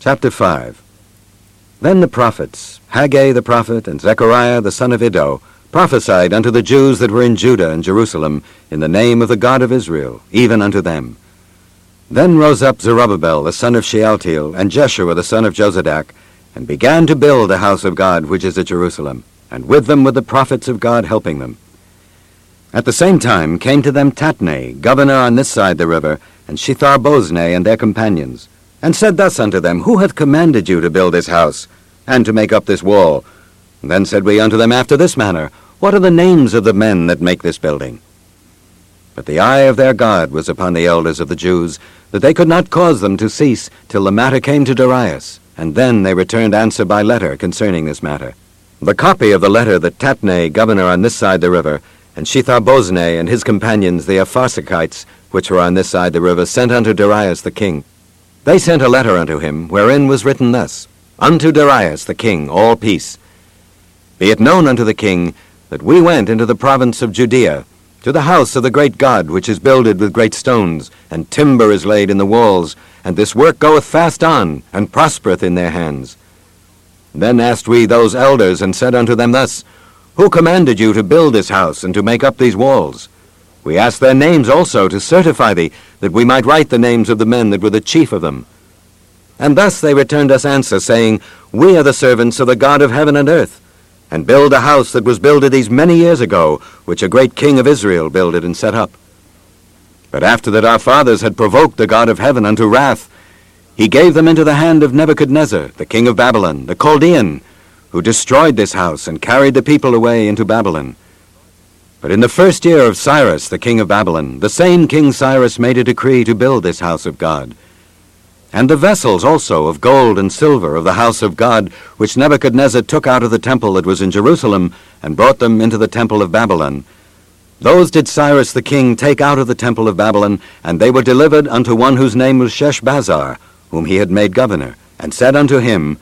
Chapter 5 Then the prophets, Haggai the prophet and Zechariah the son of Iddo, prophesied unto the Jews that were in Judah and Jerusalem in the name of the God of Israel, even unto them. Then rose up Zerubbabel the son of Shealtiel, and Jeshua the son of Jozadak, and began to build the house of God which is at Jerusalem, and with them were the prophets of God helping them. At the same time came to them Tatnai, governor on this side the river, and Shethar-boznai and their companions, and said thus unto them, Who hath commanded you to build this house, and to make up this wall? Then said we unto them after this manner, What are the names of the men that make this building? But the eye of their God was upon the elders of the Jews, that they could not cause them to cease till the matter came to Darius, and then they returned answer by letter concerning this matter. The copy of the letter that Tatnai, governor on this side the river, and Shethar-boznai and his companions, the Apharsachites, which were on this side the river, sent unto Darius the king. They sent a letter unto him, wherein was written thus, Unto Darius the king, all peace. Be it known unto the king that we went into the province of Judea, to the house of the great God, which is builded with great stones, and timber is laid in the walls, and this work goeth fast on, and prospereth in their hands. Then asked we those elders, and said unto them thus, Who commanded you to build this house, and to make up these walls? We asked their names also, to certify thee, that we might write the names of the men that were the chief of them. And thus they returned us answer, saying, We are the servants of the God of heaven and earth, and build a house that was builded these many years ago, which a great king of Israel builded and set up. But after that our fathers had provoked the God of heaven unto wrath, he gave them into the hand of Nebuchadnezzar, the king of Babylon, the Chaldean, who destroyed this house and carried the people away into Babylon. But in the first year of Cyrus, the king of Babylon, the same King Cyrus made a decree to build this house of God. And the vessels also of gold and silver of the house of God, which Nebuchadnezzar took out of the temple that was in Jerusalem, and brought them into the temple of Babylon, those did Cyrus the king take out of the temple of Babylon, and they were delivered unto one whose name was Sheshbazzar, whom he had made governor, and said unto him,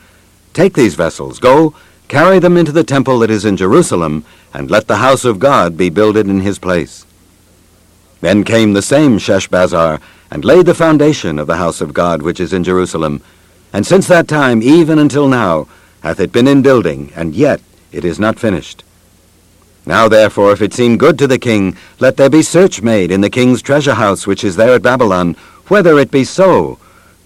Take these vessels, go, carry them into the temple that is in Jerusalem, and let the house of God be builded in his place. Then came the same Sheshbazzar, and laid the foundation of the house of God which is in Jerusalem. And since that time, even until now, hath it been in building, and yet it is not finished. Now therefore, if it seem good to the king, let there be search made in the king's treasure house which is there at Babylon, whether it be so,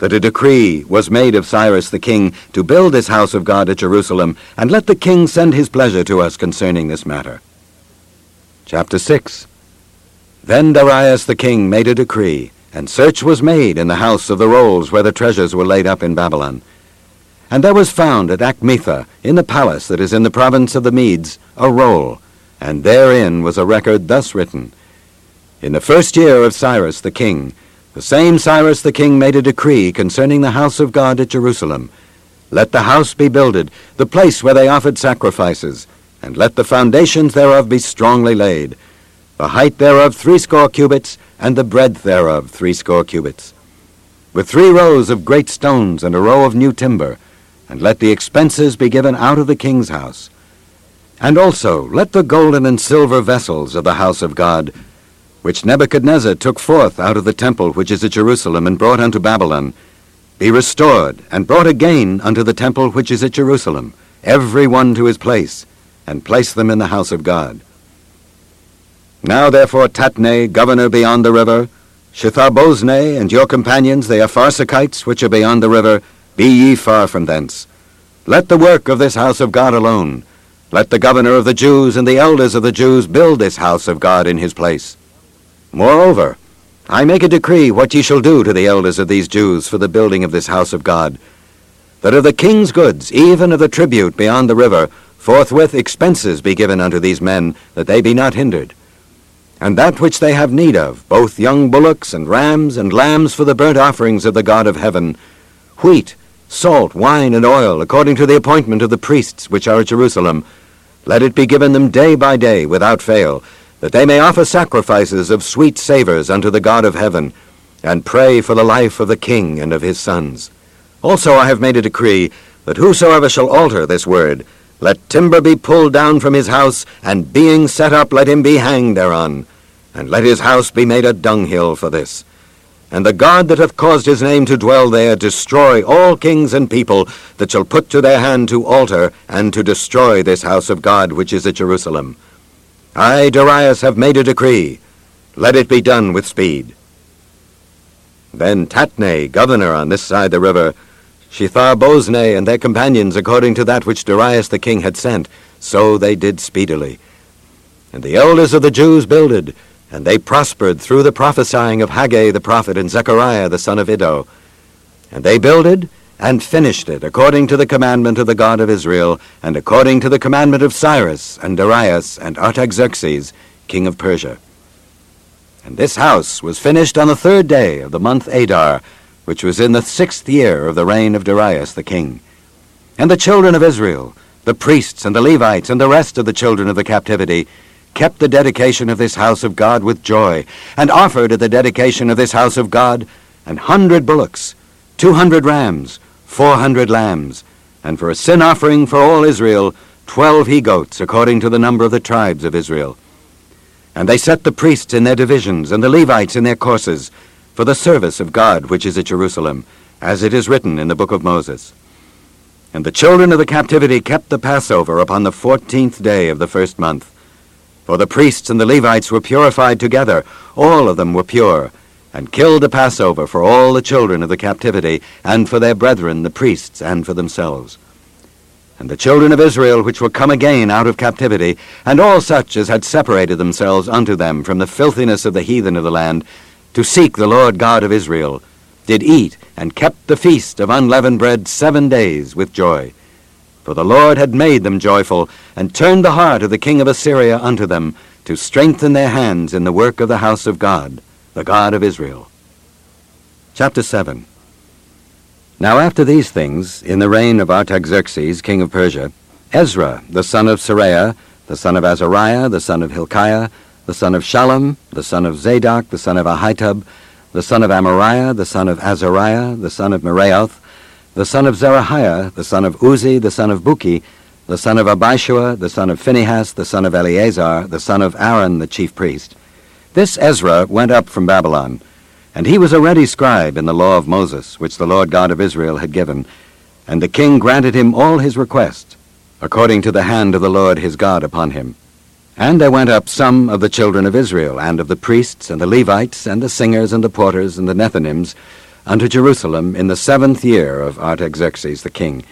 that a decree was made of Cyrus the king to build this house of God at Jerusalem, and let the king send his pleasure to us concerning this matter. Chapter 6 Then Darius the king made a decree, and search was made in the house of the rolls where the treasures were laid up in Babylon. And there was found at Achmetha, in the palace that is in the province of the Medes, a roll, and therein was a record thus written, In the first year of Cyrus the king, the same Cyrus the king made a decree concerning the house of God at Jerusalem. Let the house be builded, the place where they offered sacrifices, and let the foundations thereof be strongly laid. The height thereof threescore cubits, and the breadth thereof threescore cubits. With three rows of great stones and a row of new timber, and let the expenses be given out of the king's house. And also let the golden and silver vessels of the house of God which Nebuchadnezzar took forth out of the temple which is at Jerusalem and brought unto Babylon, be restored and brought again unto the temple which is at Jerusalem, every one to his place, and place them in the house of God. Now therefore Tatnai, governor beyond the river, Shethar-boznai, and your companions, the Apharsachites, which are beyond the river, be ye far from thence. Let the work of this house of God alone. Let the governor of the Jews and the elders of the Jews build this house of God in his place. Moreover, I make a decree what ye shall do to the elders of these Jews for the building of this house of God, that of the king's goods, even of the tribute beyond the river, forthwith expenses be given unto these men, that they be not hindered. And that which they have need of, both young bullocks and rams and lambs for the burnt offerings of the God of heaven, wheat, salt, wine, and oil, according to the appointment of the priests which are at Jerusalem, let it be given them day by day without fail, that they may offer sacrifices of sweet savors unto the God of heaven, and pray for the life of the king and of his sons. Also I have made a decree that whosoever shall alter this word, let timber be pulled down from his house, and being set up let him be hanged thereon, and let his house be made a dunghill for this. and the God that hath caused his name to dwell there destroy all kings and people that shall put to their hand to alter and to destroy this house of God which is at Jerusalem. I, Darius, have made a decree. Let it be done with speed. Then Tatnai, governor on this side the river, Shethar Boznai and their companions, according to that which Darius the king had sent, so they did speedily. And the elders of the Jews builded, and they prospered through the prophesying of Haggai the prophet and Zechariah the son of Iddo. And they builded and finished it according to the commandment of the God of Israel, and according to the commandment of Cyrus and Darius and Artaxerxes, king of Persia. And this house was finished on the third day of the month Adar, which was in the sixth year of the reign of Darius the king. And the children of Israel, the priests and the Levites and the rest of the children of the captivity, kept the dedication of this house of God with joy, and offered at the dedication of this house of God an hundred bullocks, two hundred rams, four hundred lambs, and for a sin offering for all Israel, twelve he-goats, according to the number of the tribes of Israel. And they set the priests in their divisions, and the Levites in their courses, for the service of God which is at Jerusalem, as it is written in the book of Moses. And the children of the captivity kept the Passover upon the fourteenth day of the first month. For the priests and the Levites were purified together, all of them were pure, and killed the Passover for all the children of the captivity, and for their brethren the priests, and for themselves. And the children of Israel which were come again out of captivity, and all such as had separated themselves unto them from the filthiness of the heathen of the land, to seek the Lord God of Israel, did eat and kept the feast of unleavened bread seven days with joy. For the Lord had made them joyful, and turned the heart of the king of Assyria unto them, to strengthen their hands in the work of the house of God, the God of Israel. Chapter 7 Now after these things, in the reign of Artaxerxes, king of Persia, Ezra, the son of Seraiah, the son of Azariah, the son of Hilkiah, the son of Shallum, the son of Zadok, the son of Ahitub, the son of Amariah, the son of Azariah, the son of Meraioth, the son of Zerahiah, the son of Uzzi, the son of Bukki, the son of Abishua, the son of Phinehas, the son of Eleazar, the son of Aaron, the chief priest. This Ezra went up from Babylon, and he was a ready scribe in the law of Moses, which the Lord God of Israel had given. And the king granted him all his requests, according to the hand of the Lord his God upon him. And there went up some of the children of Israel, and of the priests, and the Levites, and the singers, and the porters, and the Nethinims, unto Jerusalem in the seventh year of Artaxerxes the king.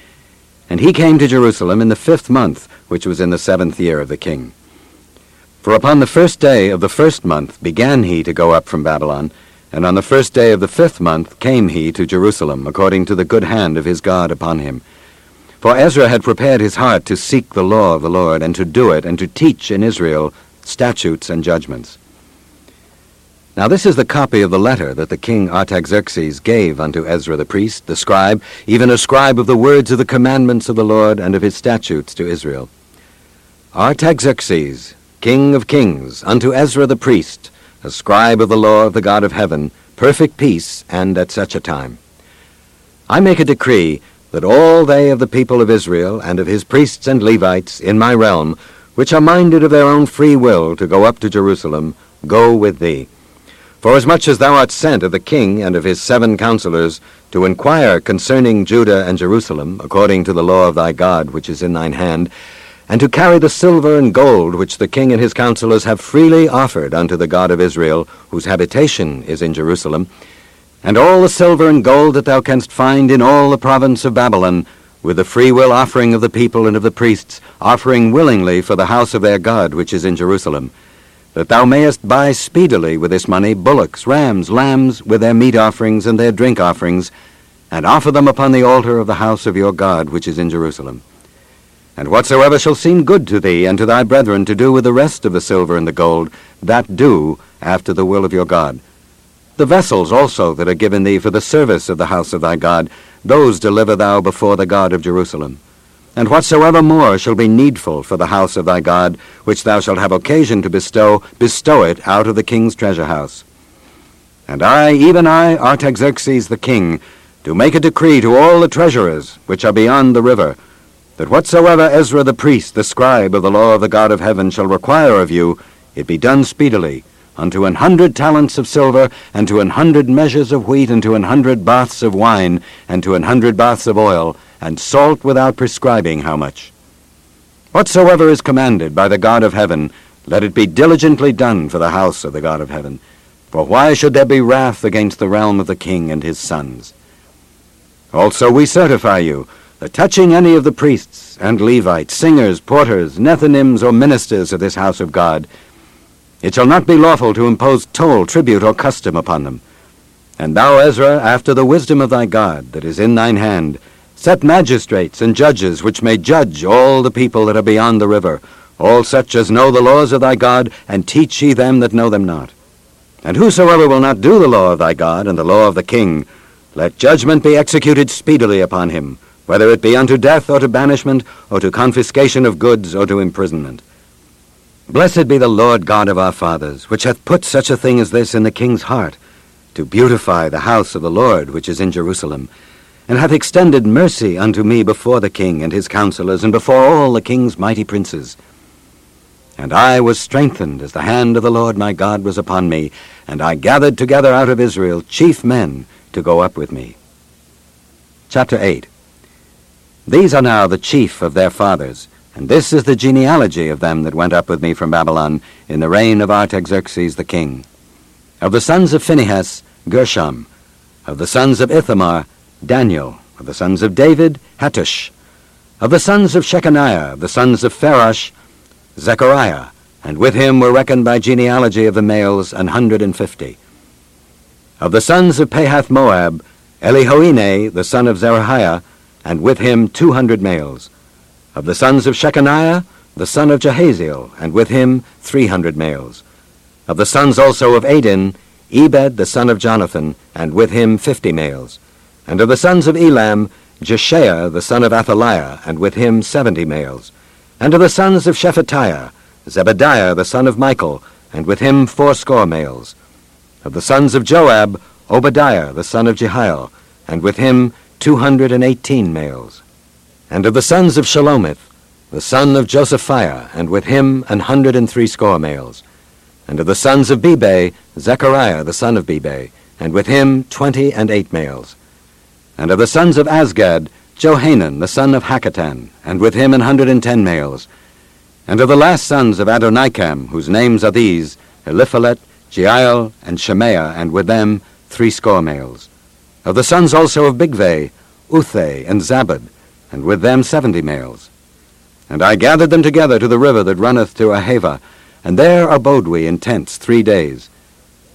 And he came to Jerusalem in the fifth month, which was in the seventh year of the king. For upon the first day of the first month began he to go up from Babylon, and on the first day of the fifth month came he to Jerusalem, according to the good hand of his God upon him. For Ezra had prepared his heart to seek the law of the Lord, and to do it, and to teach in Israel statutes and judgments. Now this is the copy of the letter that the king Artaxerxes gave unto Ezra the priest, the scribe, even a scribe of the words of the commandments of the Lord and of his statutes to Israel. Artaxerxes, king of kings, unto Ezra the priest, a scribe of the law of the God of heaven, perfect peace, and at such a time. I make a decree that all they of the people of Israel and of his priests and Levites in my realm, which are minded of their own free will to go up to Jerusalem, go with thee Forasmuch as thou art sent of the king and of his seven counselors to inquire concerning Judah and Jerusalem, according to the law of thy God which is in thine hand, and to carry the silver and gold which the king and his counselors have freely offered unto the God of Israel, whose habitation is in Jerusalem, and all the silver and gold that thou canst find in all the province of Babylon, with the freewill offering of the people and of the priests, offering willingly for the house of their God which is in Jerusalem that thou mayest buy speedily with this money bullocks, rams, lambs, with their meat offerings and their drink offerings, and offer them upon the altar of the house of your God which is in Jerusalem. And whatsoever shall seem good to thee and to thy brethren to do with the rest of the silver and the gold, that do after the will of your God. The vessels also that are given thee for the service of the house of thy God, those deliver thou before the God of Jerusalem. And whatsoever more shall be needful for the house of thy God, which thou shalt have occasion to bestow, bestow it out of the king's treasure house. And I, even I, Artaxerxes the king, do make a decree to all the treasurers which are beyond the river, that whatsoever Ezra the priest, the scribe of the law of the God of heaven, shall require of you, it be done speedily, unto an hundred talents of silver, and to an hundred measures of wheat, and to an hundred baths of wine, and to an hundred baths of oil, and salt without prescribing how much. Whatsoever is commanded by the God of heaven, let it be diligently done for the house of the God of heaven. For why should there be wrath against the realm of the king and his sons? Also we certify you, touching any of the priests and Levites, singers, porters, Nethinims, or ministers of this house of God, it shall not be lawful to impose toll, tribute, or custom upon them. And thou, Ezra, after the wisdom of thy God that is in thine hand, set magistrates and judges which may judge all the people that are beyond the river, all such as know the laws of thy God, and teach ye them that know them not. And whosoever will not do the law of thy God and the law of the king, let judgment be executed speedily upon him, whether it be unto death or to banishment, or to confiscation of goods, or to imprisonment. Blessed be the Lord God of our fathers, which hath put such a thing as this in the king's heart, to beautify the house of the Lord which is in Jerusalem, and hath extended mercy unto me before the king and his counselors, and before all the king's mighty princes. And I was strengthened as the hand of the Lord my God was upon me, and I gathered together out of Israel chief men to go up with me. Chapter 8 These are now the chief of their fathers, and this is the genealogy of them that went up with me from Babylon in the reign of Artaxerxes the king. Of the sons of Phinehas, Gershom. Of the sons of Ithamar, Daniel. Of the sons of David, Hattush. Of the sons of Shechaniah, the sons of Pharosh, Zechariah, and with him were reckoned by genealogy of the males an hundred and fifty. Of the sons of Pahath Moab, Elihoenai, the son of Zerahiah, and with him two hundred males. Of the sons of Shechaniah, the son of Jahaziel, and with him three hundred males. Of the sons also of Adin, Ebed the son of Jonathan, and with him fifty males. And of the sons of Elam, Jeshaiah the son of Athaliah, and with him seventy males. And of the sons of Shephatiah, Zebadiah the son of Michael, and with him fourscore males. Of the sons of Joab, Obadiah the son of Jehiel, and with him two hundred and eighteen males. And of the sons of Shelomith, the son of Josiphiah, and with him an hundred and threescore males. And of the sons of Bebai, Zechariah the son of Bebai, and with him twenty and eight males. And of the sons of Azgad, Johanan the son of Hakkatan, and with him an hundred and ten males. And of the last sons of Adonikam, whose names are these, Eliphelet, Jeiel, and Shemaiah, and with them threescore males. Of the sons also of Bigvai, Uthai, and Zabad, and with them seventy males. And I gathered them together to the river that runneth to Ahava, and there abode we in tents three days.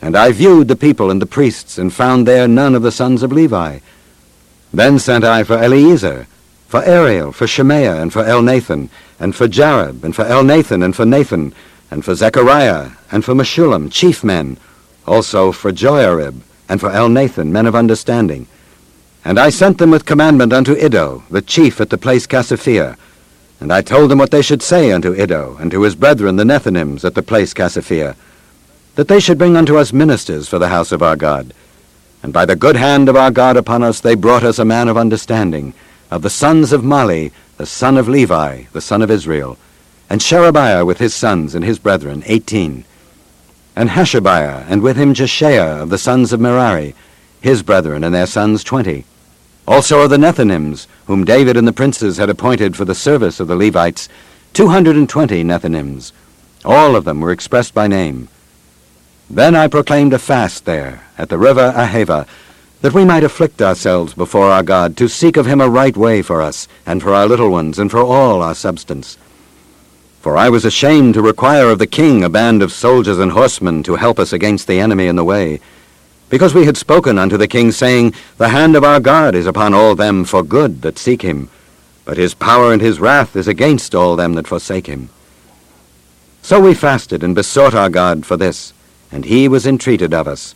And I viewed the people and the priests, and found there none of the sons of Levi. Then sent I for Eliezer, for Ariel, for Shemaiah, and for Elnathan, and for Jarib, and for Elnathan, and for Nathan, and for Zechariah, and for Meshullam, chief men, also for Joiarib, and for Elnathan, men of understanding, and I sent them with commandment unto Iddo, the chief at the place Casiphia. And I told them what they should say unto Iddo, and to his brethren the Nethinims at the place Casiphia, that they should bring unto us ministers for the house of our God. And by the good hand of our God upon us they brought us a man of understanding, of the sons of Mahli, the son of Levi, the son of Israel, and Sherebiah with his sons and his brethren, eighteen, and Hashabiah, and with him Jeshaiah of the sons of Merari, his brethren and their sons, twenty. Also of the Nethinims, whom David and the princes had appointed for the service of the Levites, two hundred and twenty Nethinims. All of them were expressed by name. Then I proclaimed a fast there, at the river Ahava, that we might afflict ourselves before our God, to seek of him a right way for us, and for our little ones, and for all our substance. For I was ashamed to require of the king a band of soldiers and horsemen to help us against the enemy in the way, because we had spoken unto the king, saying, The hand of our God is upon all them for good that seek him, but his power and his wrath is against all them that forsake him. So we fasted and besought our God for this, and he was entreated of us.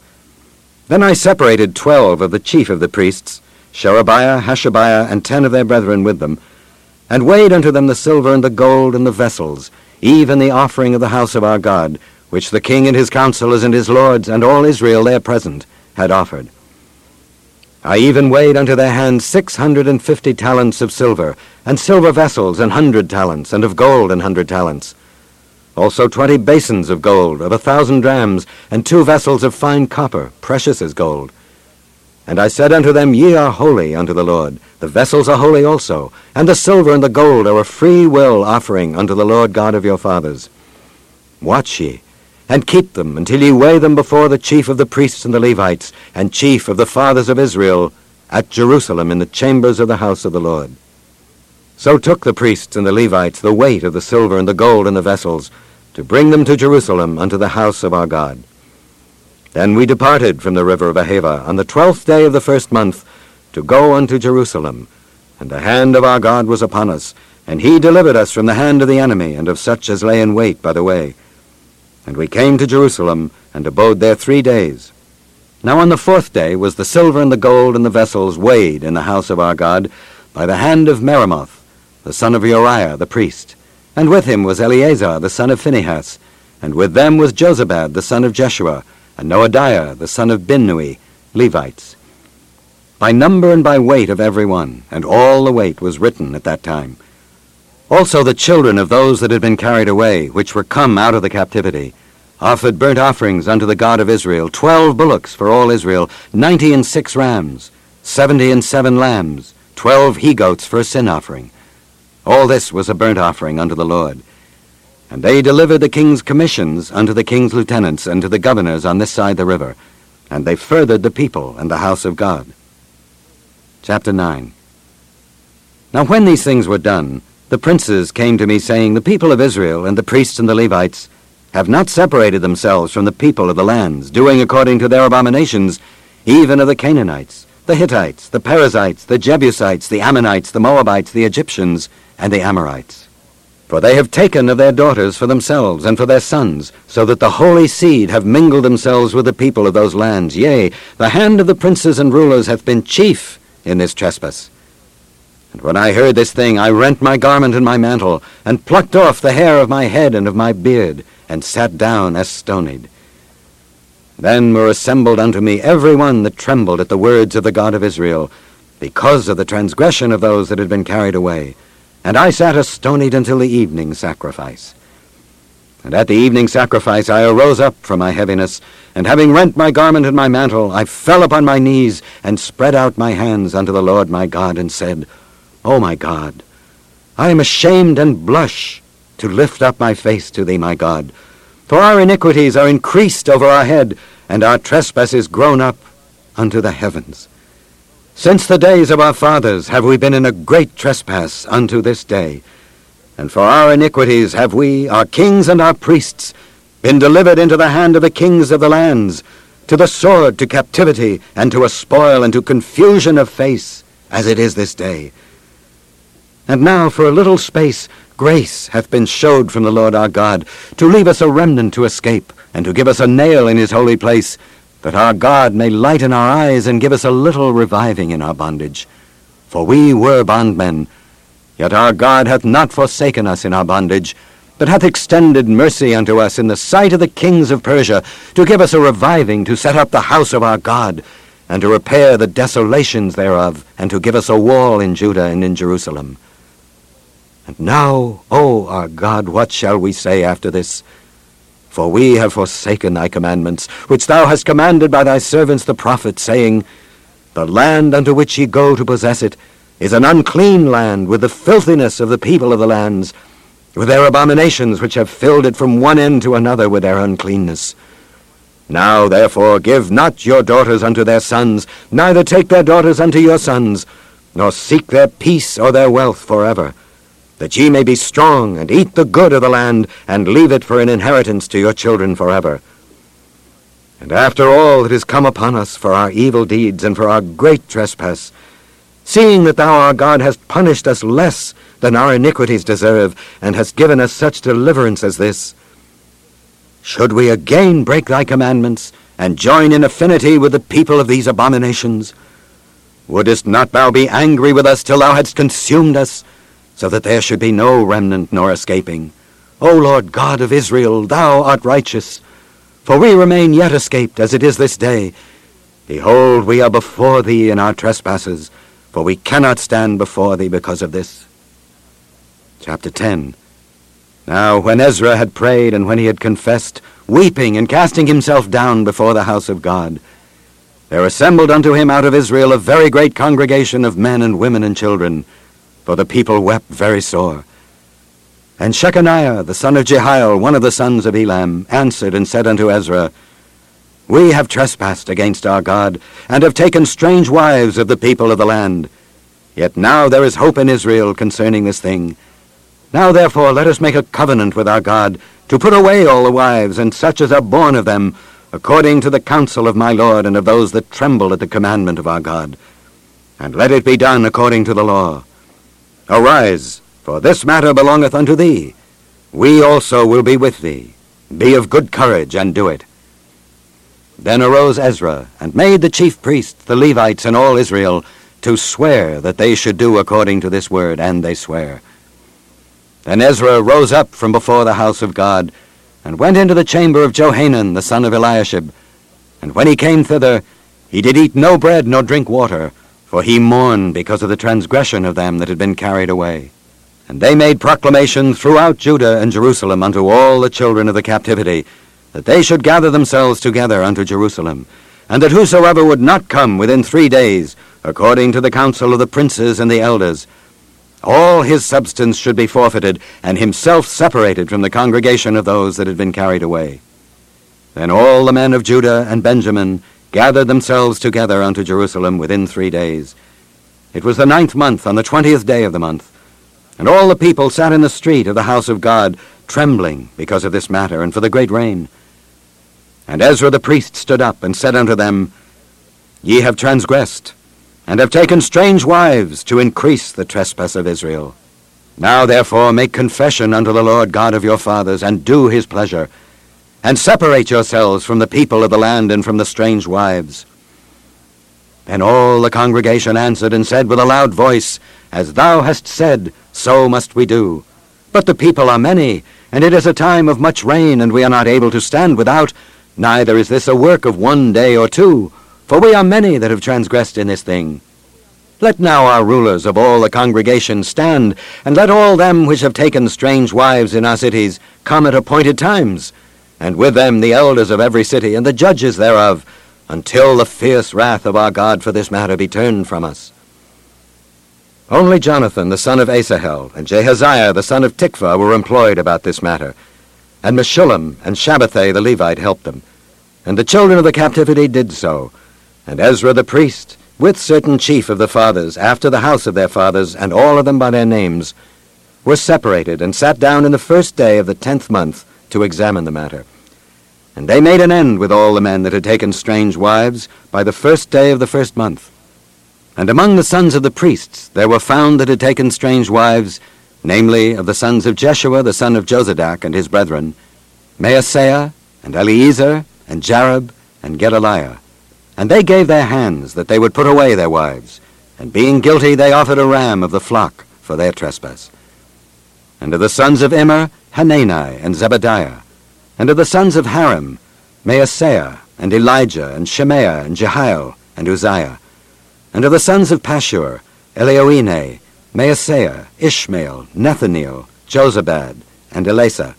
Then I separated twelve of the chief of the priests, Sherebiah, Hashabiah, and ten of their brethren with them, and weighed unto them the silver and the gold and the vessels, even the offering of the house of our God, which the king and his counselors and his lords and all Israel there present had offered. I even weighed unto their hands six hundred and fifty talents of silver, and silver vessels an hundred talents, and of gold an hundred talents. Also twenty basins of gold, of a thousand drams, and two vessels of fine copper, precious as gold. And I said unto them, Ye are holy unto the Lord. The vessels are holy also, and the silver and the gold are a free will offering unto the Lord God of your fathers. Watch ye, and keep them until ye weigh them before the chief of the priests and the Levites, and chief of the fathers of Israel, at Jerusalem in the chambers of the house of the Lord. So took the priests and the Levites the weight of the silver and the gold in the vessels, to bring them to Jerusalem unto the house of our God. Then we departed from the river of Ahava on the twelfth day of the first month to go unto Jerusalem. And the hand of our God was upon us, and he delivered us from the hand of the enemy and of such as lay in wait by the way. And we came to Jerusalem, and abode there three days. Now on the fourth day was the silver and the gold and the vessels weighed in the house of our God by the hand of Meremoth, the son of Uriah the priest. And with him was Eleazar the son of Phinehas, and with them was Jozabad the son of Jeshua, and Noadiah the son of Binnui, Levites. By number and by weight of every one, and all the weight was written at that time. Also the children of those that had been carried away, which were come out of the captivity, offered burnt offerings unto the God of Israel, twelve bullocks for all Israel, ninety and six rams, seventy and seven lambs, twelve he-goats for a sin offering. All this was a burnt offering unto the Lord. And they delivered the king's commissions unto the king's lieutenants and to the governors on this side the river, and they furthered the people and the house of God. Chapter 9 Now when these things were done, the princes came to me, saying, The people of Israel and the priests and the Levites have not separated themselves from the people of the lands, doing according to their abominations, even of the Canaanites, the Hittites, the Perizzites, the Jebusites, the Ammonites, the Moabites, the Egyptians, and the Amorites. For they have taken of their daughters for themselves and for their sons, so that the holy seed have mingled themselves with the people of those lands. Yea, the hand of the princes and rulers hath been chief in this trespass. And when I heard this thing, I rent my garment and my mantle, and plucked off the hair of my head and of my beard, and sat down as stonied. Then were assembled unto me every one that trembled at the words of the God of Israel, because of the transgression of those that had been carried away. And I sat astonied until the evening sacrifice. And at the evening sacrifice I arose up from my heaviness, and having rent my garment and my mantle, I fell upon my knees, and spread out my hands unto the Lord my God, and said, O my God, I am ashamed and blush to lift up my face to thee, my God. For our iniquities are increased over our head, and our trespasses grown up unto the heavens. Since the days of our fathers have we been in a great trespass unto this day. And for our iniquities have we, our kings and our priests, been delivered into the hand of the kings of the lands, to the sword, to captivity, and to a spoil, and to confusion of face, as it is this day. And now for a little space grace hath been showed from the Lord our God, to leave us a remnant to escape, and to give us a nail in his holy place, that our God may lighten our eyes and give us a little reviving in our bondage. For we were bondmen, yet our God hath not forsaken us in our bondage, but hath extended mercy unto us in the sight of the kings of Persia, to give us a reviving to set up the house of our God, and to repair the desolations thereof, and to give us a wall in Judah and in Jerusalem. And now, O our God, what shall we say after this? For we have forsaken thy commandments, which thou hast commanded by thy servants the prophets, saying, The land unto which ye go to possess it is an unclean land, with the filthiness of the people of the lands, with their abominations which have filled it from one end to another with their uncleanness. Now therefore give not your daughters unto their sons, neither take their daughters unto your sons, nor seek their peace or their wealth forever that ye may be strong, and eat the good of the land, and leave it for an inheritance to your children forever. And after all that is come upon us for our evil deeds and for our great trespass, seeing that thou, our God, hast punished us less than our iniquities deserve, and hast given us such deliverance as this, should we again break thy commandments, and join in affinity with the people of these abominations? Wouldest not thou be angry with us till thou hadst consumed us, so that there should be no remnant nor escaping. O Lord God of Israel, thou art righteous. For we remain yet escaped, as it is this day. Behold, we are before thee in our trespasses, for we cannot stand before thee because of this. Chapter 10 Now, when Ezra had prayed and when he had confessed, weeping and casting himself down before the house of God, there assembled unto him out of Israel a very great congregation of men and women and children, for the people wept very sore. And Shechaniah, the son of Jehiel, one of the sons of Elam, answered and said unto Ezra, We have trespassed against our God, and have taken strange wives of the people of the land. Yet now there is hope in Israel concerning this thing. Now therefore let us make a covenant with our God, to put away all the wives, and such as are born of them, according to the counsel of my Lord and of those that tremble at the commandment of our God. And let it be done according to the law. Arise, for this matter belongeth unto thee. We also will be with thee. Be of good courage, and do it. Then arose Ezra, and made the chief priests, the Levites, and all Israel, to swear that they should do according to this word, and they swear. Then Ezra rose up from before the house of God, and went into the chamber of Johanan the son of Eliashib. And when he came thither, he did eat no bread nor drink water, for he mourned because of the transgression of them that had been carried away. And they made proclamation throughout Judah and Jerusalem unto all the children of the captivity, that they should gather themselves together unto Jerusalem, and that whosoever would not come within three days, according to the counsel of the princes and the elders, all his substance should be forfeited, and himself separated from the congregation of those that had been carried away. Then all the men of Judah and Benjamin gathered themselves together unto Jerusalem within three days. It was the ninth month, on the twentieth day of the month. And all the people sat in the street of the house of God, trembling because of this matter, and for the great rain. And Ezra the priest stood up, and said unto them, Ye have transgressed, and have taken strange wives to increase the trespass of Israel. Now therefore make confession unto the Lord God of your fathers, and do his pleasure, and separate yourselves from the people of the land and from the strange wives. Then all the congregation answered and said with a loud voice, As thou hast said, so must we do. But the people are many, and it is a time of much rain, and we are not able to stand without, neither is this a work of one day or two. For we are many that have transgressed in this thing. Let now our rulers of all the congregation stand, and let all them which have taken strange wives in our cities come at appointed times, and with them the elders of every city and the judges thereof, until the fierce wrath of our God for this matter be turned from us. Only Jonathan the son of Asahel and Jahaziah the son of Tikvah were employed about this matter, and Meshullam and Shabbethai the Levite helped them. And the children of the captivity did so, and Ezra the priest, with certain chief of the fathers, after the house of their fathers, and all of them by their names, were separated, and sat down in the first day of the tenth month to examine the matter. And they made an end with all the men that had taken strange wives by the first day of the first month. And among the sons of the priests there were found that had taken strange wives, namely of the sons of Jeshua the son of Jozadak and his brethren, Maaseiah, and Eliezer, and Jarib, and Gedaliah. And they gave their hands that they would put away their wives, and being guilty they offered a ram of the flock for their trespass. And of the sons of Immer, Hanani and Zebadiah. And of the sons of Harim, Maaseiah, and Elijah, and Shemaiah, and Jehiel, and Uzziah. And of the sons of Pashur, Elioenai, Maaseiah, Ishmael, Nethaneel, Jozabad, and Elasah.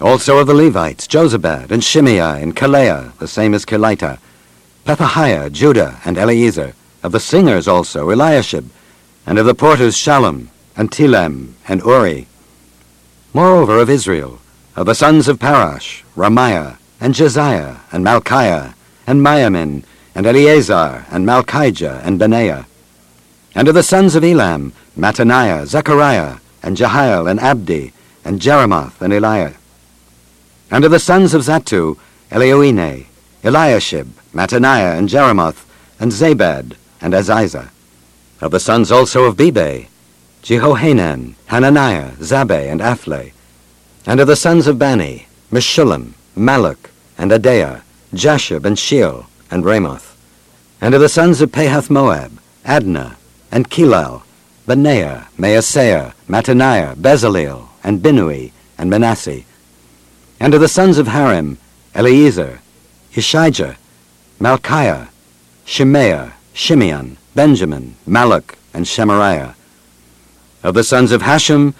Also of the Levites, Jozabad, and Shimei, and Kelaiah, the same as Kelita, Pethahiah, Judah, and Eliezer, of the singers also, Eliashib, and of the porters Shallum, and Telem, and Uri. Moreover of Israel, of the sons of Parosh, Ramiah, and Josiah, and Malchiah, and Miamin, and Eleazar, and Malchijah, and Benaiah. And of the sons of Elam, Mattaniah, Zechariah, and Jehiel, and Abdi, and Jeremoth, and Eliah. And of the sons of Zattu, Elioenai, Eliashib, Mattaniah, and Jeremoth, and Zabad, and Aziza. Of the sons also of Bebai, Jehohanan, Hananiah, Zabbai, and Athlai. And of the sons of Bani, Meshullam, Malluch, and Adaiah, Jashub, and Sheal, and Ramoth. And of the sons of Pahath Moab, Adna, and Chelal, Benaiah, Maaseiah, Mattaniah, Bezaleel, and Binnui, and Manasseh. And of the sons of Harim, Eliezer, Ishijah, Malchiah, Shemaiah, Shimeon, Benjamin, Malluch, and Shemariah. Of the sons of Hashum,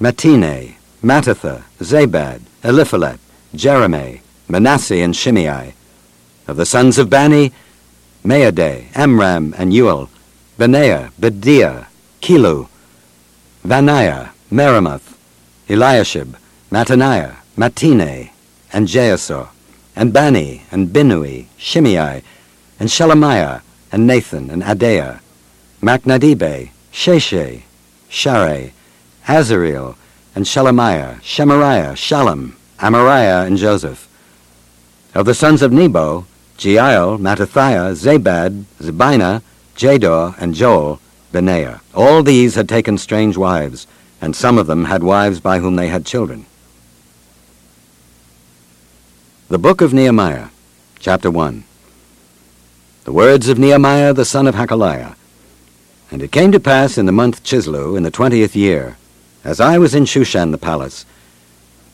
Mattenai, Mattathah, Zabad, Eliphelet, Jeremai, Manasseh, and Shimei. Of the sons of Bani, Maadai, Amram, and Uel, Benaiah, Bedeiah, Chelluh, Vaniah, Meremoth, Eliashib, Mattaniah, Mattenai, and Jaasau, and Bani, and Binnui, Shimei, and Shelemiah, and Nathan, and Adaiah, Machnadebai, Shashai, Sharai, Azareel, and Shelemiah, Shemariah, Shallum, Amariah, and Joseph. Of the sons of Nebo, Jeiel, Mattithiah, Zabad, Zebina, Jadau, and Joel, Benaiah. All these had taken strange wives, and some of them had wives by whom they had children. The Book of Nehemiah, Chapter 1 The words of Nehemiah the son of Hachaliah. And it came to pass in the month Chisleu, in the twentieth year, as I was in Shushan the palace,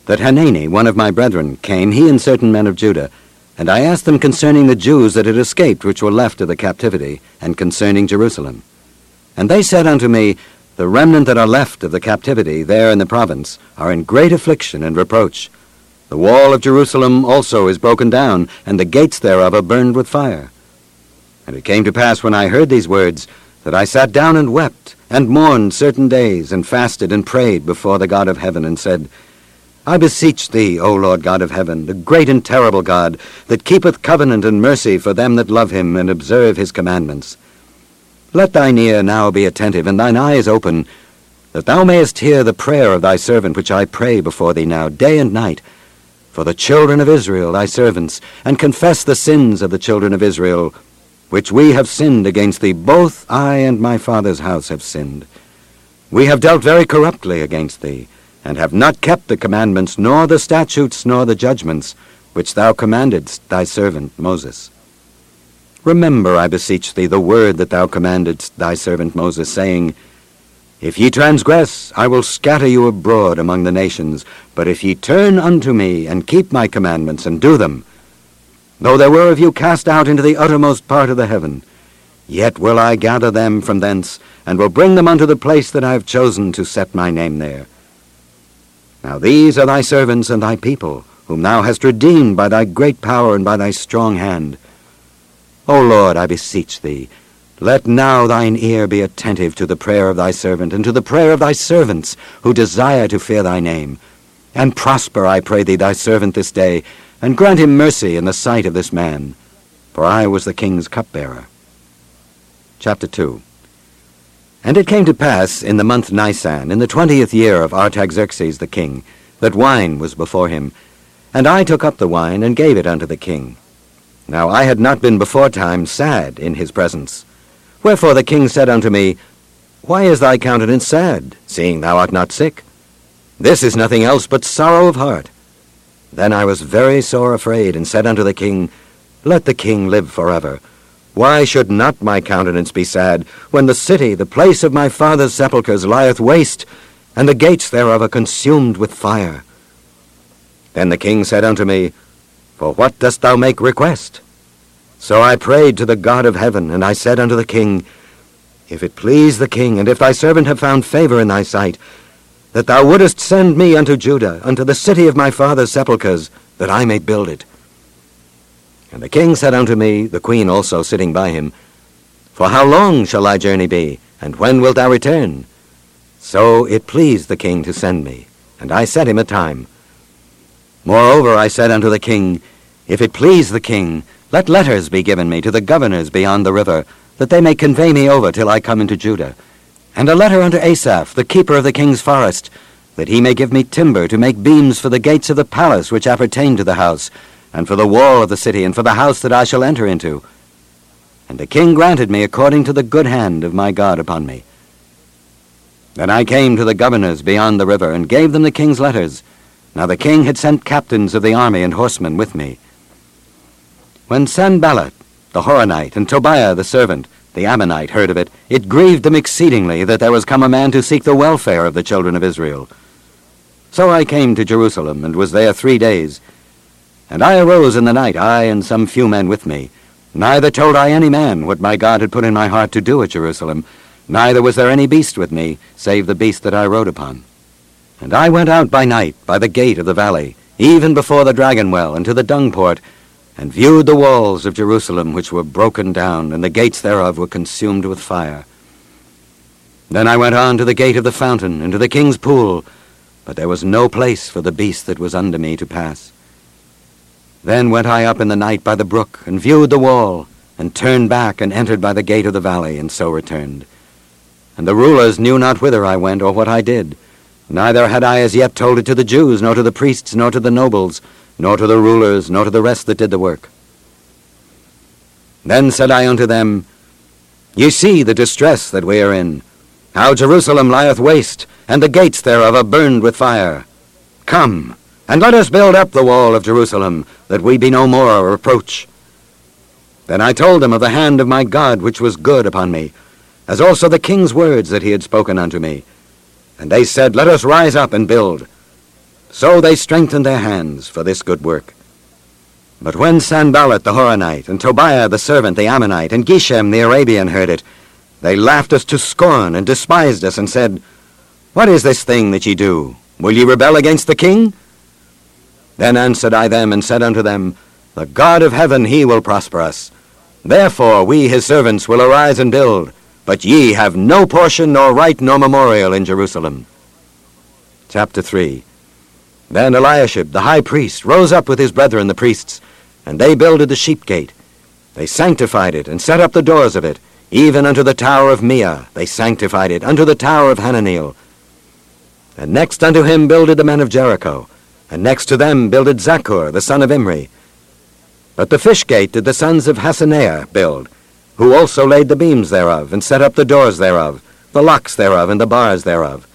that Hanani, one of my brethren, came, he and certain men of Judah, and I asked them concerning the Jews that had escaped which were left of the captivity, and concerning Jerusalem. And they said unto me, The remnant that are left of the captivity there in the province are in great affliction and reproach. The wall of Jerusalem also is broken down, and the gates thereof are burned with fire. And it came to pass when I heard these words, that I sat down and wept, and mourned certain days, and fasted and prayed before the God of heaven, and said, I beseech thee, O Lord God of heaven, the great and terrible God, that keepeth covenant and mercy for them that love him and observe his commandments. Let thine ear now be attentive, and thine eyes open, that thou mayest hear the prayer of thy servant which I pray before thee now, day and night, for the children of Israel, thy servants, and confess the sins of the children of Israel, which we have sinned against thee, both I and my father's house have sinned. We have dealt very corruptly against thee, and have not kept the commandments, nor the statutes, nor the judgments, which thou commandedst thy servant Moses. Remember, I beseech thee, the word that thou commandedst thy servant Moses, saying, If ye transgress, I will scatter you abroad among the nations, but if ye turn unto me, and keep my commandments, and do them, Though there were of you cast out into the uttermost part of the heaven, yet will I gather them from thence, and will bring them unto the place that I have chosen to set my name there. Now these are thy servants and thy people, whom thou hast redeemed by thy great power and by thy strong hand. O Lord, I beseech thee, let now thine ear be attentive to the prayer of thy servant, and to the prayer of thy servants, who desire to fear thy name. And prosper, I pray thee, thy servant this day, and grant him mercy in the sight of this man, for I was the king's cupbearer. Chapter 2 And it came to pass in the month Nisan, in the twentieth year of Artaxerxes the king, that wine was before him, and I took up the wine and gave it unto the king. Now I had not been beforetime sad in his presence. Wherefore the king said unto me, Why is thy countenance sad, seeing thou art not sick? This is nothing else but sorrow of heart. Then I was very sore afraid, and said unto the king, Let the king live forever. Why should not my countenance be sad, when the city, the place of my father's sepulchres, lieth waste, and the gates thereof are consumed with fire? Then the king said unto me, For what dost thou make request? So I prayed to the God of heaven, and I said unto the king, If it please the king, and if thy servant have found favor in thy sight, that thou wouldest send me unto Judah, unto the city of my father's sepulchres, that I may build it. And the king said unto me, the queen also sitting by him, For how long shall thy journey be, and when wilt thou return? So it pleased the king to send me, and I set him a time. Moreover I said unto the king, If it please the king, let letters be given me to the governors beyond the river, that they may convey me over till I come into Judah and a letter unto Asaph, the keeper of the king's forest, that he may give me timber to make beams for the gates of the palace which appertain to the house, and for the wall of the city, and for the house that I shall enter into. And the king granted me according to the good hand of my God upon me. Then I came to the governors beyond the river, and gave them the king's letters. Now the king had sent captains of the army and horsemen with me. When Sanballat, the Horonite, and Tobiah the servant, the Ammonite heard of it, it grieved them exceedingly that there was come a man to seek the welfare of the children of Israel. So I came to Jerusalem, and was there three days. And I arose in the night, I and some few men with me. Neither told I any man what my God had put in my heart to do at Jerusalem, neither was there any beast with me, save the beast that I rode upon. And I went out by night by the gate of the valley, even before the dragon well, and to the dung port, and viewed the walls of Jerusalem, which were broken down, and the gates thereof were consumed with fire. Then I went on to the gate of the fountain, and to the king's pool, but there was no place for the beast that was under me to pass. Then went I up in the night by the brook, and viewed the wall, and turned back, and entered by the gate of the valley, and so returned. And the rulers knew not whither I went, or what I did. Neither had I as yet told it to the Jews, nor to the priests, nor to the nobles, nor to the rulers, nor to the rest that did the work. Then said I unto them, Ye see the distress that we are in, how Jerusalem lieth waste, and the gates thereof are burned with fire. Come, and let us build up the wall of Jerusalem, that we be no more a reproach. Then I told them of the hand of my God which was good upon me, as also the king's words that he had spoken unto me. And they said, Let us rise up and build. So they strengthened their hands for this good work. But when Sanballat the Horonite, and Tobiah the servant the Ammonite, and Geshem the Arabian heard it, they laughed us to scorn, and despised us, and said, What is this thing that ye do? Will ye rebel against the king? Then answered I them, and said unto them, The God of heaven, he will prosper us. Therefore we his servants will arise and build, but ye have no portion, nor right, nor memorial in Jerusalem. Chapter 3 then Eliashib, the high priest, rose up with his brethren the priests, and they builded the sheep gate. They sanctified it, and set up the doors of it, even unto the tower of Meah they sanctified it, unto the tower of Hananeel. And next unto him builded the men of Jericho, and next to them builded Zaccur, the son of Imri. But the fish gate did the sons of Hassenaah build, who also laid the beams thereof, and set up the doors thereof, the locks thereof, and the bars thereof.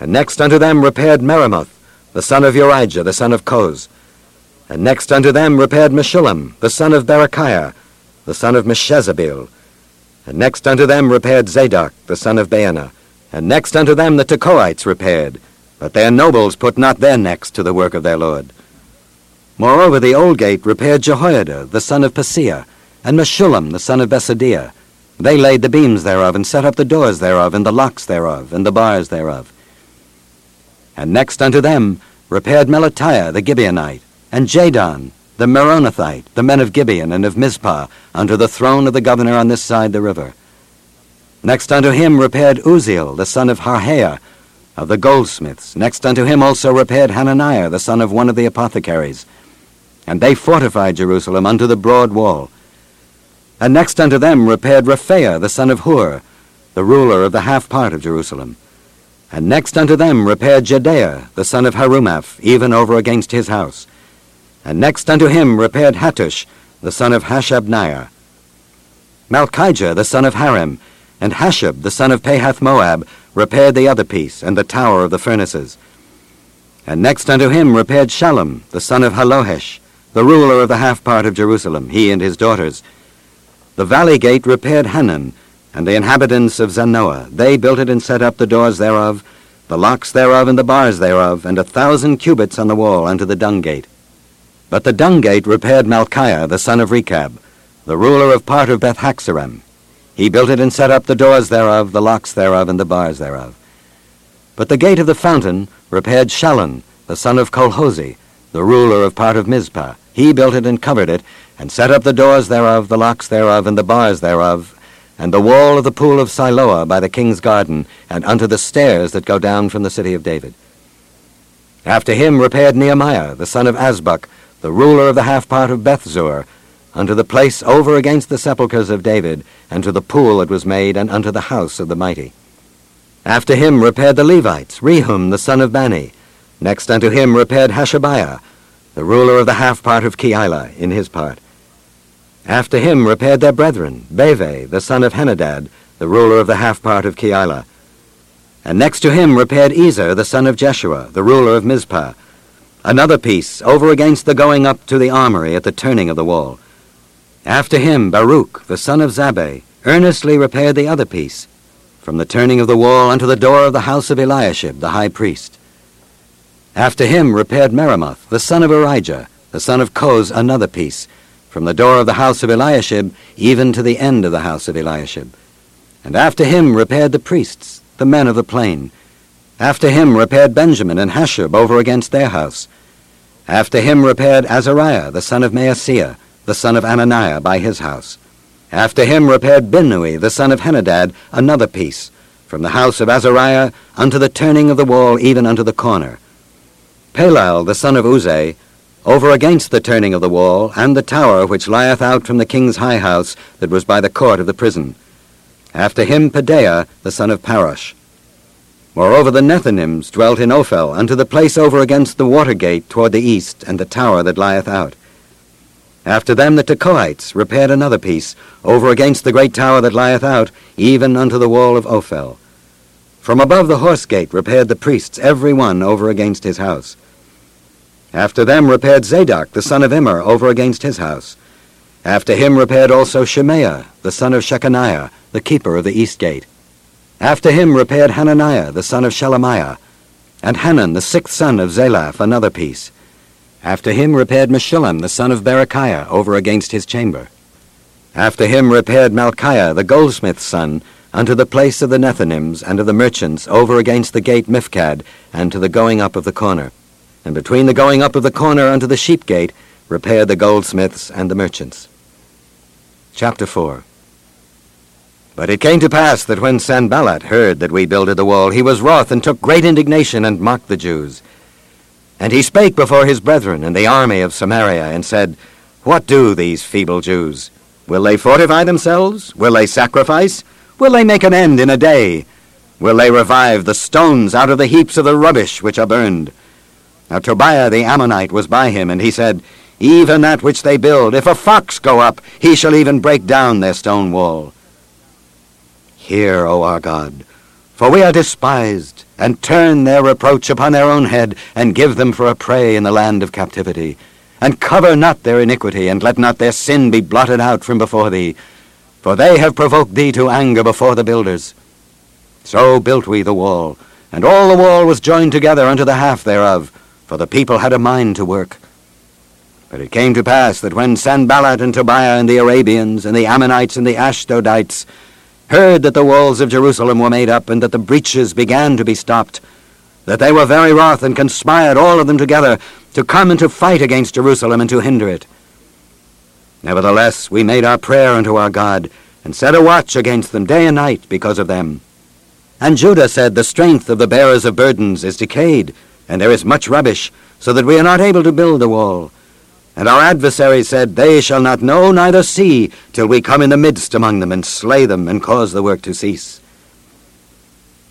And next unto them repaired Meremoth, the son of Urijah, the son of Koz. And next unto them repaired Meshullam, the son of Berechiah, the son of Meshezabeel. And next unto them repaired Zadok, the son of Baana. And next unto them the Tekoites repaired, but their nobles put not their necks to the work of their lord. Moreover, the old gate repaired Jehoiada, the son of Paseah, and Meshullam, the son of Besodeiah. They laid the beams thereof, and set up the doors thereof, and the locks thereof, and the bars thereof. And next unto them repaired Melatiah the Gibeonite, and Jadon the Meronothite, the men of Gibeon and of Mizpah, unto the throne of the governor on this side the river. Next unto him repaired Uzziel the son of Harhaiah of the goldsmiths. Next unto him also repaired Hananiah the son of one of the apothecaries. And they fortified Jerusalem unto the broad wall. And next unto them repaired Rephaiah the son of Hur, the ruler of the half part of Jerusalem. And next unto them repaired Jedaiah, the son of Harumaph, even over against his house. And next unto him repaired Hattush, the son of Hashabniah. Malchijah, the son of Harim, and Hashub, the son of Pahath Moab, repaired the other piece, and the tower of the furnaces. And next unto him repaired Shallum, the son of Halohesh, the ruler of the half part of Jerusalem, he and his daughters. The valley gate repaired Hanan, and the inhabitants of Zanoah, they built it and set up the doors thereof, the locks thereof and the bars thereof, and a thousand cubits on the wall unto the dung gate. But the dung gate repaired Malchiah, the son of Rechab, the ruler of part of Beth Haccerem. He built it and set up the doors thereof, the locks thereof, and the bars thereof. But the gate of the fountain repaired Shallun, the son of Colhozeh, the ruler of part of Mizpah. He built it and covered it, and set up the doors thereof, the locks thereof, and the bars thereof, and the wall of the pool of Siloah by the king's garden, and unto the stairs that go down from the city of David. After him repaired Nehemiah, the son of Azbuk, the ruler of the half part of Bethzur, unto the place over against the sepulchres of David, and to the pool that was made, and unto the house of the mighty. After him repaired the Levites, Rehum the son of Bani. Next unto him repaired Hashabiah, the ruler of the half part of Keilah, in his part. After him repaired their brethren, Bavai, the son of Henadad, the ruler of the half part of Keilah. And next to him repaired Ezer, the son of Jeshua, the ruler of Mizpah. Another piece over against the going up to the armory at the turning of the wall. After him Baruch, the son of Zabbai, earnestly repaired the other piece, from the turning of the wall unto the door of the house of Eliashib, the high priest. After him repaired Meremoth, the son of Urijah, the son of Koz, another piece, from the door of the house of Eliashib even to the end of the house of Eliashib. And after him repaired the priests, the men of the plain. After him repaired Benjamin and Hashub over against their house. After him repaired Azariah, the son of Maaseiah, the son of Ananiah, by his house. After him repaired Binnui, the son of Henadad, another piece, from the house of Azariah unto the turning of the wall, even unto the corner. Palal, the son of Uzai, over against the turning of the wall, and the tower which lieth out from the king's high house that was by the court of the prison. After him Pedaiah, the son of Parosh. Moreover, the Nethinims dwelt in Ophel, unto the place over against the water gate toward the east, and the tower that lieth out. After them the Tekoites repaired another piece, over against the great tower that lieth out, even unto the wall of Ophel. From above the horse gate repaired the priests, every one over against his house. After them repaired Zadok, the son of Immer, over against his house. After him repaired also Shemaiah, the son of Shechaniah, the keeper of the east gate. After him repaired Hananiah, the son of Shelemiah, and Hanan, the sixth son of Zalaph, another piece. After him repaired Meshullam, the son of Berechiah, over against his chamber. After him repaired Malchiah, the goldsmith's son, unto the place of the Nethinims and of the merchants, over against the gate Miphkad, and to the going up of the corner. And between the going up of the corner unto the sheep gate, repaired the goldsmiths and the merchants. Chapter 4 but it came to pass that when Sanballat heard that we builded the wall, he was wroth and took great indignation and mocked the Jews. And he spake before his brethren and the army of Samaria, and said, What do these feeble Jews? Will they fortify themselves? Will they sacrifice? Will they make an end in a day? Will they revive the stones out of the heaps of the rubbish which are burned? Now Tobiah the Ammonite was by him, and he said, Even that which they build, if a fox go up, he shall even break down their stone wall. Hear, O our God, for we are despised, and turn their reproach upon their own head, and give them for a prey in the land of captivity. And cover not their iniquity, and let not their sin be blotted out from before thee. For they have provoked thee to anger before the builders. So built we the wall, and all the wall was joined together unto the half thereof, for the people had a mind to work. But it came to pass that when Sanballat and Tobiah and the Arabians and the Ammonites and the Ashdodites heard that the walls of Jerusalem were made up, and that the breaches began to be stopped, that they were very wroth, and conspired all of them together to come and to fight against Jerusalem and to hinder it. Nevertheless, we made our prayer unto our God, and set a watch against them day and night because of them. And Judah said, The strength of the bearers of burdens is decayed, and there is much rubbish, so that we are not able to build the wall. And our adversaries said, They shall not know neither see, till we come in the midst among them, and slay them, and cause the work to cease.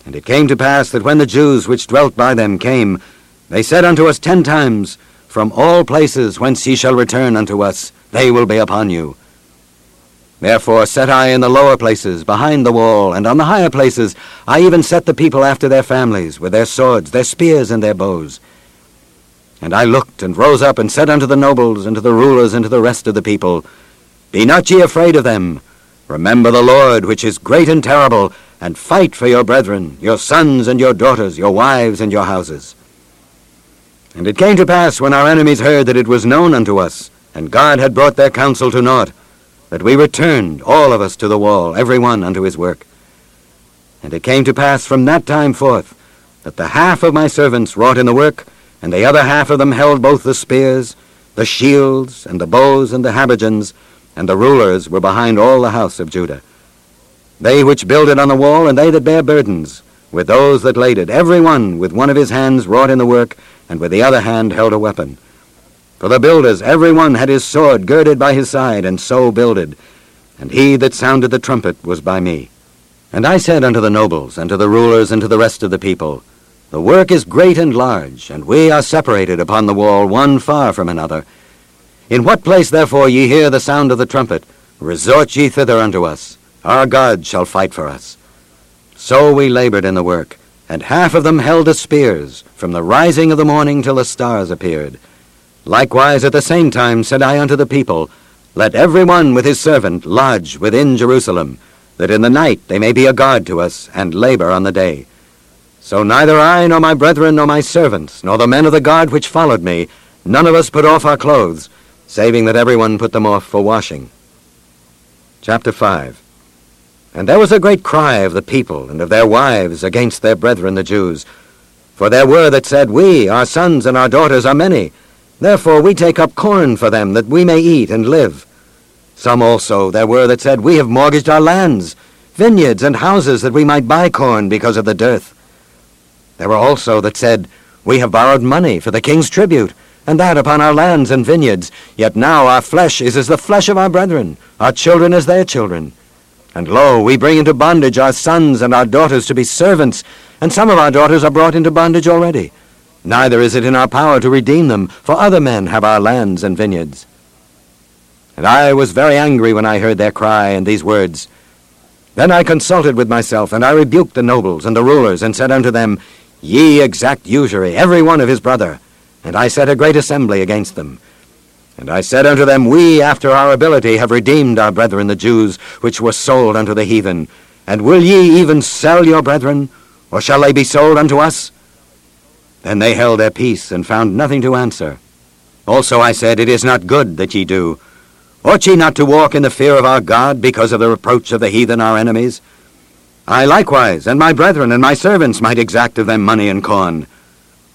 And it came to pass that when the Jews which dwelt by them came, they said unto us ten times, From all places whence ye shall return unto us, they will be upon you. Therefore set I in the lower places, behind the wall, and on the higher places I even set the people after their families, with their swords, their spears, and their bows. And I looked and rose up and said unto the nobles and to the rulers and to the rest of the people, Be not ye afraid of them. Remember the Lord, which is great and terrible, and fight for your brethren, your sons and your daughters, your wives and your houses. And it came to pass, when our enemies heard that it was known unto us, and God had brought their counsel to naught, that we returned, all of us, to the wall, every one unto his work. And it came to pass from that time forth, that the half of my servants wrought in the work, and the other half of them held both the spears, the shields, and the bows, and the habergeons, and the rulers were behind all the house of Judah. They which builded on the wall, and they that bare burdens, with those that laid it, every one with one of his hands wrought in the work, and with the other hand held a weapon. For the builders, every one had his sword girded by his side, and so builded. And he that sounded the trumpet was by me. And I said unto the nobles, and to the rulers, and to the rest of the people, the work is great and large, and we are separated upon the wall one far from another. In what place, therefore, ye hear the sound of the trumpet, resort ye thither unto us. Our God shall fight for us. So we labored in the work, and half of them held the spears, from the rising of the morning till the stars appeared. Likewise at the same time said I unto the people, Let every one with his servant lodge within Jerusalem, that in the night they may be a guard to us, and labor on the day. So neither I, nor my brethren, nor my servants, nor the men of the guard which followed me, none of us put off our clothes, saving that every one put them off for washing. Chapter 5 And there was a great cry of the people and of their wives against their brethren the Jews, For there were that said, We, our sons and our daughters, are many. Therefore we take up corn for them, that we may eat and live. Some also there were that said, We have mortgaged our lands, vineyards and houses, that we might buy corn because of the dearth. There were also that said, We have borrowed money for the king's tribute, and that upon our lands and vineyards. Yet now our flesh is as the flesh of our brethren, our children as their children. And lo, we bring into bondage our sons and our daughters to be servants, and some of our daughters are brought into bondage already. Neither is it in our power to redeem them, for other men have our lands and vineyards. And I was very angry when I heard their cry and these words. Then I consulted with myself, and I rebuked the nobles and the rulers, and said unto them, Ye exact usury, every one of his brother. And I set a great assembly against them. And I said unto them, We, after our ability, have redeemed our brethren the Jews, which were sold unto the heathen. And will ye even sell your brethren? Or shall they be sold unto us? Then they held their peace, and found nothing to answer. Also I said, It is not good that ye do. Ought ye not to walk in the fear of our God, because of the reproach of the heathen our enemies? I likewise, and my brethren and my servants might exact of them money and corn.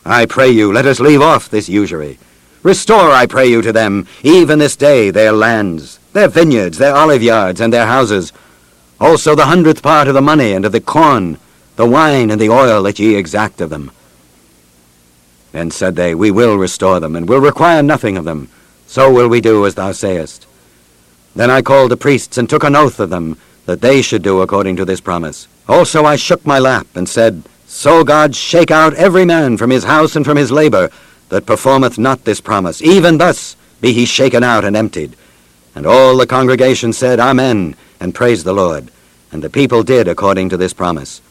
I pray you, let us leave off this usury. Restore, I pray you, to them, even this day, their lands, their vineyards, their olive yards, and their houses. Also the hundredth part of the money and of the corn, the wine and the oil that ye exact of them. Then said they, We will restore them, and will require nothing of them. So will we do as thou sayest. Then I called the priests, and took an oath of them, that they should do according to this promise. Also I shook my lap, and said, So God shake out every man from his house and from his labor, that performeth not this promise. Even thus be he shaken out and emptied. And all the congregation said, Amen, and praised the Lord. And the people did according to this promise.